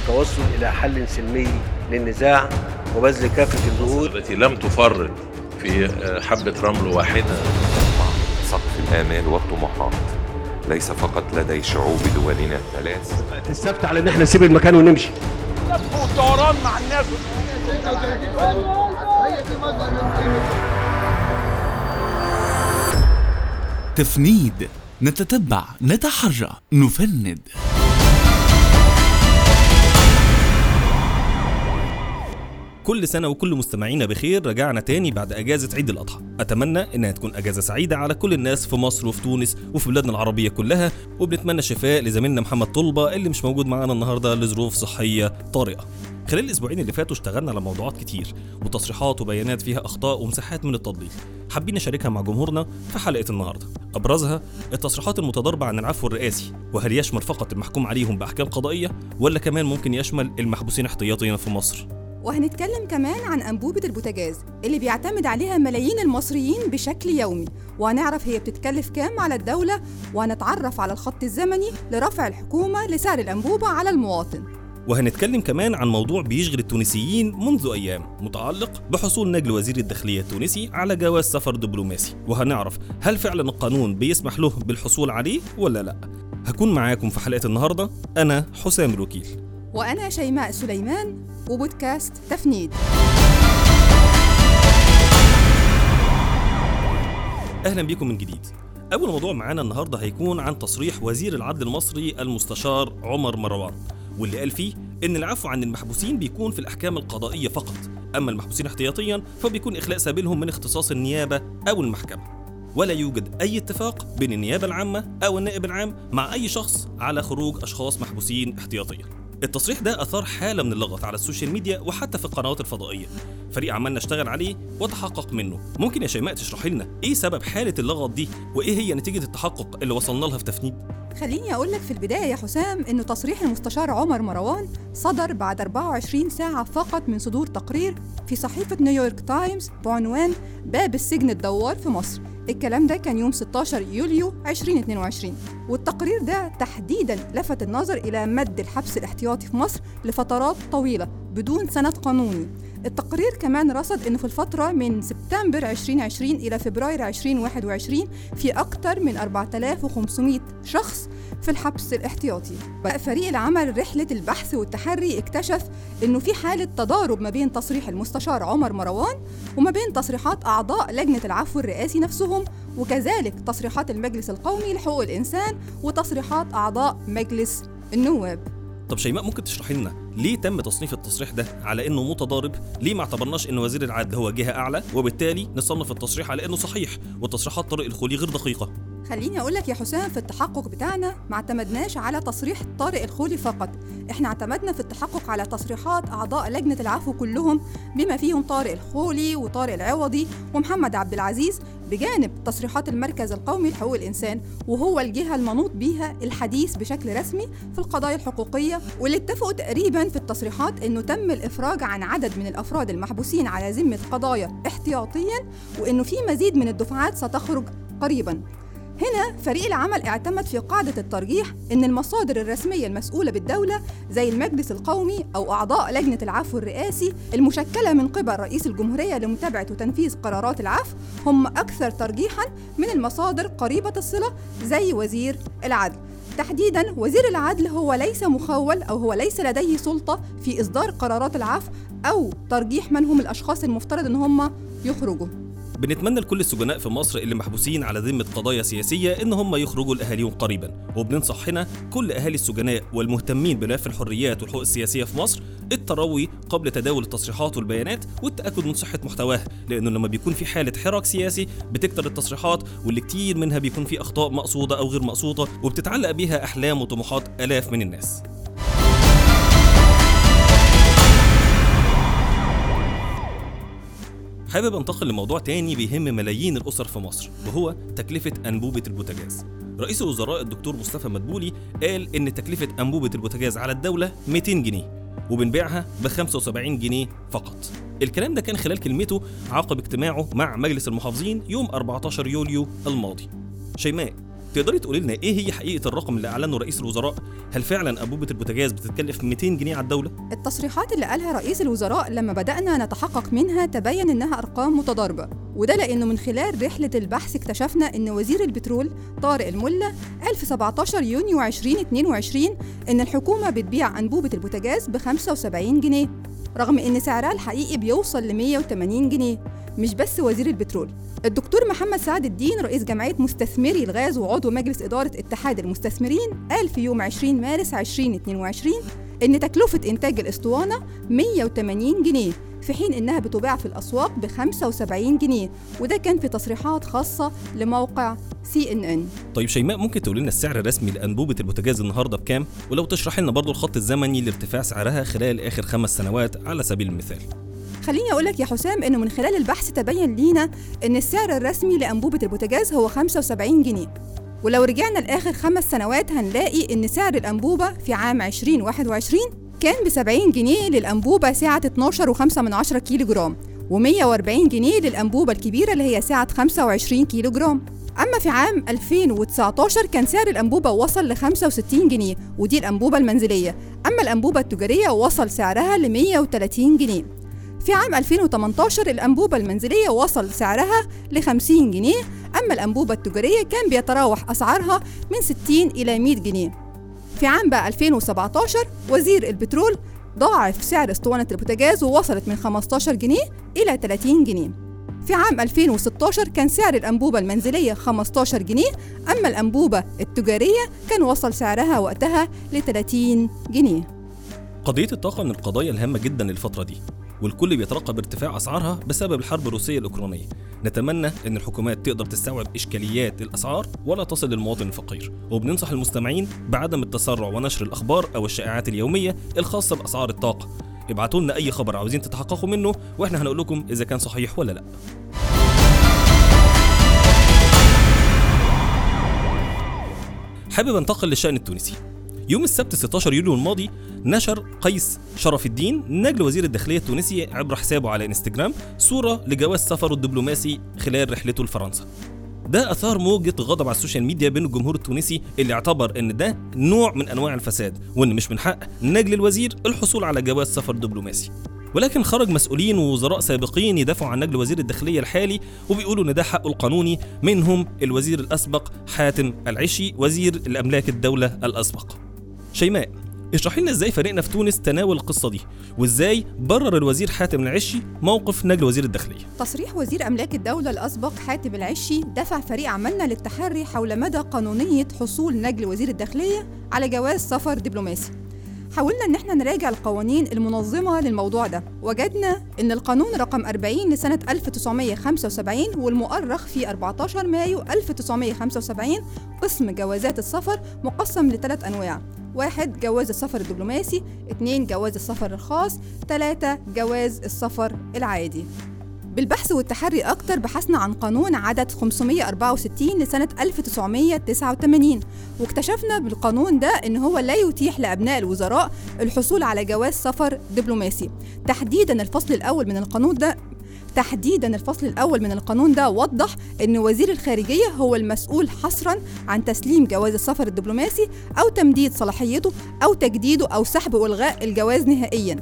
والتوصل إلى حل سلمي للنزاع وبذل كافة الجهود. التي لم تفرط في حبة رمل واحدة. سقف الآمال والطموحات ليس فقط لدي شعوب دولنا الثلاث. السبت على إن إحنا نسيب المكان ونمشي. مع الناس تفنيد نتتبع نتحرى نفند. كل سنة وكل مستمعينا بخير رجعنا تاني بعد أجازة عيد الأضحى. أتمنى إنها تكون أجازة سعيدة على كل الناس في مصر وفي تونس وفي بلادنا العربية كلها وبنتمنى شفاء لزميلنا محمد طلبة اللي مش موجود معانا النهاردة لظروف صحية طارئة. خلال الأسبوعين اللي فاتوا اشتغلنا على موضوعات كتير وتصريحات وبيانات فيها أخطاء ومساحات من التضليل حابين نشاركها مع جمهورنا في حلقة النهاردة. أبرزها التصريحات المتضاربة عن العفو الرئاسي وهل يشمل فقط المحكوم عليهم بأحكام قضائية ولا كمان ممكن يشمل المحبوسين احتياطيا في مصر؟ وهنتكلم كمان عن أنبوبة البوتاجاز اللي بيعتمد عليها ملايين المصريين بشكل يومي. وهنعرف هي بتتكلف كام على الدولة وهنتعرف على الخط الزمني لرفع الحكومة لسعر الأنبوبة على المواطن. وهنتكلم كمان عن موضوع بيشغل التونسيين منذ أيام متعلق بحصول نجل وزير الداخلية التونسي على جواز سفر دبلوماسي. وهنعرف هل فعلا القانون بيسمح له بالحصول عليه ولا لا. هكون معاكم في حلقة النهاردة أنا حسام الوكيل. وأنا شيماء سليمان وبودكاست تفنيد. أهلا بيكم من جديد. أول موضوع معانا النهاردة هيكون عن تصريح وزير العدل المصري المستشار عمر مروان واللي قال فيه إن العفو عن المحبوسين بيكون في الأحكام القضائية فقط. أما المحبوسين احتياطيا فبيكون إخلاء سبيلهم من اختصاص النيابة أو المحكمة. ولا يوجد أي اتفاق بين النيابة العامة أو النائب العام مع أي شخص على خروج أشخاص محبوسين احتياطيا. التصريح ده أثار حالة من اللغط على ال social media وحتى في القنوات الفضائية. فريق عملنا اشتغل عليه وتحقق منه. ممكن يا شيماء تشرحي لنا إيه سبب حالة اللغط دي؟ وإيه هي نتيجة التحقق اللي وصلنا لها في تفنيد؟ خليني أقول لك في البداية يا حسام إنه تصريح المستشار عمر مروان صدر بعد 24 ساعة فقط من صدور تقرير في صحيفة نيويورك تايمز بعنوان باب السجن الدوار في مصر. الكلام ده كان يوم 16 يوليو 2022 والتقرير ده تحديدا لفت النظر إلى مد الحبس الاحتياطي في مصر لفترات طويلة بدون سند قانوني. التقرير كمان رصد انه في الفترة من سبتمبر 2020 إلى فبراير 2021 في أكثر من 4500 شخص في الحبس الاحتياطي. بقى فريق العمل رحلة البحث والتحري اكتشف إنه في حالة تضارب ما بين تصريح المستشار عمر مروان وما بين تصريحات أعضاء لجنة العفو الرئاسي نفسهم وكذلك تصريحات المجلس القومي لحقوق الإنسان وتصريحات أعضاء مجلس النواب. طب شيماء ممكن تشرحي لنا ليه تم تصنيف التصريح ده على إنه متضارب؟ ليه ما اعتبرناش ان وزير العدل هو جهة أعلى وبالتالي نصنف التصريح على إنه صحيح وتصريحات طارق الخولي غير دقيقة؟ خليني أقول لك يا حسام في التحقق بتاعنا ما اعتمدناش على تصريح طارق الخولي فقط إحنا اعتمدنا في التحقق على تصريحات أعضاء لجنة العفو كلهم بما فيهم طارق الخولي وطارق العوضي ومحمد عبد العزيز بجانب تصريحات المركز القومي لحقوق الإنسان وهو الجهة المنوط بيها الحديث بشكل رسمي في القضايا الحقوقية واللي اتفقوا تقريبا في التصريحات إنه تم الإفراج عن عدد من الأفراد المحبوسين على ذمة قضايا احتياطيا وإنه في مزيد من الدفعات ستخرج قريبا. هنا فريق العمل اعتمد في قاعدة الترجيح إن المصادر الرسمية المسؤولة بالدولة زي المجلس القومي أو أعضاء لجنة العفو الرئاسي المشكلة من قبل رئيس الجمهورية لمتابعة وتنفيذ قرارات العفو هم أكثر ترجيحا من المصادر قريبة الصلة زي وزير العدل. تحديدا وزير العدل هو ليس مخول أو هو ليس لديه سلطة في إصدار قرارات العفو أو ترجيح من هم الأشخاص المفترض أن هم يخرجوا. بنتمنى لكل السجناء في مصر اللي محبوسين على ذمة قضايا سياسية إن هم يخرجوا لأهاليهم قريبا. وبننصح هنا كل أهالي السجناء والمهتمين بملف الحريات والحقوق السياسية في مصر التروي قبل تداول التصريحات والبيانات والتأكد من صحة محتواها لأنه لما بيكون في حالة حراك سياسي بتكتر التصريحات واللي كتير منها بيكون في أخطاء مقصودة أو غير مقصودة وبتتعلق بيها أحلام وطموحات آلاف من الناس. حابب أنتقل لموضوع تاني بيهم ملايين الأسر في مصر وهو تكلفة أنبوبة البوتاجاز. رئيس الوزراء الدكتور مصطفى مدبولي قال إن تكلفة أنبوبة البوتاجاز على الدولة 200 جنيه وبنبيعها ب 75 جنيه فقط. الكلام ده كان خلال كلمته عقب اجتماعه مع مجلس المحافظين يوم 14 يوليو الماضي. شيماء. تقدري تقولي لنا إيه هي حقيقة الرقم اللي أعلنه رئيس الوزراء؟ هل فعلا انبوبه البوتاجاز بتتكلف 200 جنيه على الدولة؟ التصريحات اللي قالها رئيس الوزراء لما بدأنا نتحقق منها تبين إنها أرقام متضاربة وده لأنه من خلال رحلة البحث اكتشفنا إن وزير البترول طارق الملا قال في 17 يونيو 2022 إن الحكومة بتبيع أنبوبة البوتاجاز ب 75 جنيه رغم إن سعرها الحقيقي بيوصل ل 180 جنيه مش بس وزير البترول. الدكتور محمد سعد الدين رئيس جمعية مستثمري الغاز وعضو مجلس إدارة اتحاد المستثمرين قال في يوم 20 مارس 2022 إن تكلفة إنتاج الأسطوانة 180 جنيه في حين إنها بتباع في الأسواق ب 75 جنيه وده كان في تصريحات خاصة لموقع CNN. طيب شيماء ممكن تقول لنا السعر الرسمي لأنبوبة البوتاجاز النهارده بكام؟ ولو تشرح لنا برضو الخط الزمني لارتفاع سعرها خلال آخر خمس سنوات على سبيل المثال. خليني أقول لك يا حسام إنه من خلال البحث تبين لينا إن السعر الرسمي لأنبوبة البوتاجاز هو 75 جنيه. ولو رجعنا لآخر خمس سنوات هنلاقي إن سعر الأنبوبة في عام 2021 كان ب 70 جنيه للأنبوبة سعة 12.5 من 10 كيلو جرام و140 جنيه للأنبوبة الكبيرة اللي هي سعة 25 كيلو جرام أما في عام 2019 كان سعر الأنبوبة وصل ل 65 جنيه ودي الأنبوبة المنزلية. أما الأنبوبة التجارية وصل سعرها ل 130 جنيه. في عام 2018 الأنبوبة المنزلية وصل سعرها ل 50 جنيه أما الأنبوبة التجارية كان بيتراوح أسعارها من 60 إلى 100 جنيه. في عام بقى 2017 وزير البترول ضاعف سعر أسطوانة البوتاجاز ووصلت من 15 جنيه إلى 30 جنيه. في عام 2016 كان سعر الأنبوبة المنزلية 15 جنيه أما الأنبوبة التجارية كان وصل سعرها وقتها ل 30 جنيه. قضية الطاقة من القضايا الهامة جدا الفترة دي. والكل بيترقب ارتفاع أسعارها بسبب الحرب الروسية الأوكرانية. نتمنى إن الحكومات تقدر تستوعب إشكاليات الأسعار ولا تصل للمواطن الفقير. وبننصح المستمعين بعدم التسرع ونشر الأخبار أو الشائعات اليومية الخاصة بأسعار الطاقة. ابعتوا لنا أي خبر عاوزين تتحققوا منه وإحنا هنقول لكم إذا كان صحيح ولا لأ. حابب أنتقل للشأن التونسي. يوم السبت 16 يوليو الماضي نشر قيس شرف الدين نجل وزير الداخلية التونسي عبر حسابه على انستجرام صورة لجواز سفره الدبلوماسي خلال رحلته لفرنسا. ده أثار موجة غضب على ال social media بين الجمهور التونسي اللي اعتبر إن ده نوع من أنواع الفساد وإن مش من حق نجل الوزير الحصول على جواز سفر دبلوماسي. ولكن خرج مسؤولين ووزراء سابقين يدافعوا عن نجل وزير الداخلية الحالي وبيقولوا إن ده حقه القانوني منهم الوزير الأسبق حاتم العشي وزير الأملاك الدولة الأسبق. شيماء اشرحي لنا إزاي فريقنا في تونس تناول القصة دي وإزاي برر الوزير حاتم العشي موقف نجل وزير الداخلية. تصريح وزير أملاك الدولة الأسبق حاتم العشي دفع فريق عملنا للتحري حول مدى قانونية حصول نجل وزير الداخلية على جواز سفر دبلوماسي. حاولنا إن إحنا نراجع القوانين المنظمة للموضوع ده وجدنا إن القانون رقم 40 لسنة 1975 والمؤرخ في 14 مايو 1975 قسم جوازات السفر مقسم لثلاث أنواع. واحد جواز السفر الدبلوماسي. اتنين جواز السفر الخاص. تلاتة جواز السفر العادي. بالبحث والتحري أكتر بحثنا عن قانون عدد 564 لسنة 1989 واكتشفنا بالقانون ده إن هو لا يتيح لأبناء الوزراء الحصول على جواز سفر دبلوماسي. تحديدا الفصل الأول من القانون ده تحديدا الفصل الأول من القانون ده وضح أن وزير الخارجية هو المسؤول حصرا عن تسليم جواز السفر الدبلوماسي أو تمديد صلاحيته أو تجديده أو سحب وإلغاء الجواز نهائيا.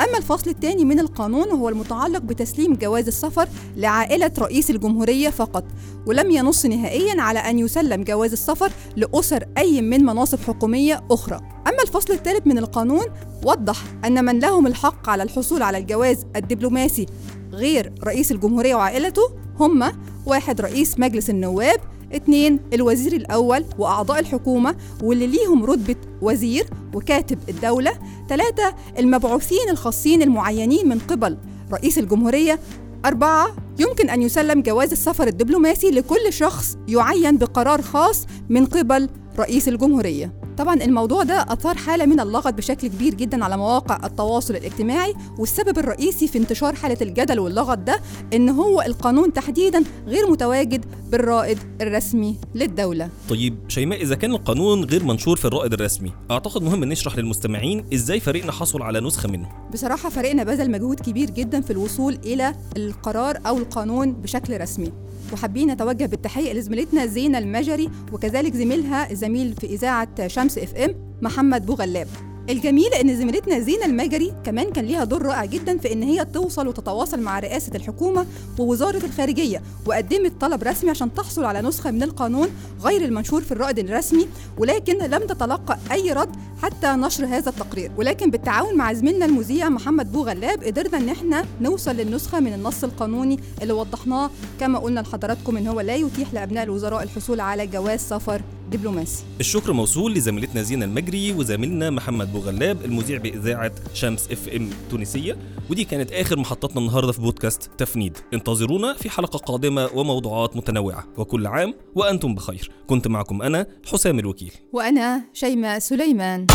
أما الفصل الثاني من القانون وهو المتعلق بتسليم جواز السفر لعائلة رئيس الجمهورية فقط ولم ينص نهائيا على أن يسلم جواز السفر لأسر أي من مناصب حكومية أخرى. أما الفصل الثالث من القانون وضح أن من لهم الحق على الحصول على الجواز الدبلوماسي غير رئيس الجمهورية وعائلته هم واحد رئيس مجلس النواب اتنين الوزير الأول وأعضاء الحكومة واللي ليهم رتبة وزير وكاتب الدولة تلاتة المبعوثين الخاصين المعينين من قبل رئيس الجمهورية أربعة يمكن أن يسلم جواز السفر الدبلوماسي لكل شخص يعين بقرار خاص من قبل رئيس الجمهورية. طبعا الموضوع ده أثار حالة من اللغط بشكل كبير جدا على مواقع التواصل الاجتماعي والسبب الرئيسي في انتشار حالة الجدل واللغط ده إن هو القانون تحديدا غير متواجد بالرائد الرسمي للدولة. طيب شيماء إذا كان القانون غير منشور في الرائد الرسمي أعتقد مهم نشرح للمستمعين إزاي فريقنا حصل على نسخة منه. بصراحة فريقنا بذل مجهود كبير جدا في الوصول إلى القرار أو القانون بشكل رسمي. وحابين نتوجه بالتحية لزميلتنا زينة المجري وكذلك زميلها زميل في إذاعة شمس FM محمد بوغلاب. الجميل إن زميلتنا زينة المجري كمان كان ليها دور رائع جدا في إن هي توصل وتتواصل مع رئاسة الحكومة ووزارة الخارجية وقدمت طلب رسمي عشان تحصل على نسخة من القانون غير المنشور في الرائد الرسمي ولكن لم تتلقى أي رد حتى نشر هذا التقرير. ولكن بالتعاون مع زميلنا المذيع محمد بوغلاب قدرنا إن إحنا نوصل للنسخة من النص القانوني اللي وضحناه كما قلنا لحضراتكم إن هو لا يتيح لأبناء الوزراء الحصول على جواز سفر دبلوماسي. الشكر موصول لزميلتنا زينة المجري وزميلنا محمد بوغلاب المذيع بإذاعة شمس FM تونسية ودي كانت آخر محطتنا النهاردة في بودكاست تفنيد. انتظرونا في حلقة قادمة وموضوعات متنوعة. وكل عام وأنتم بخير. كنت معكم أنا حسام الوكيل. وأنا شيماء سليمان.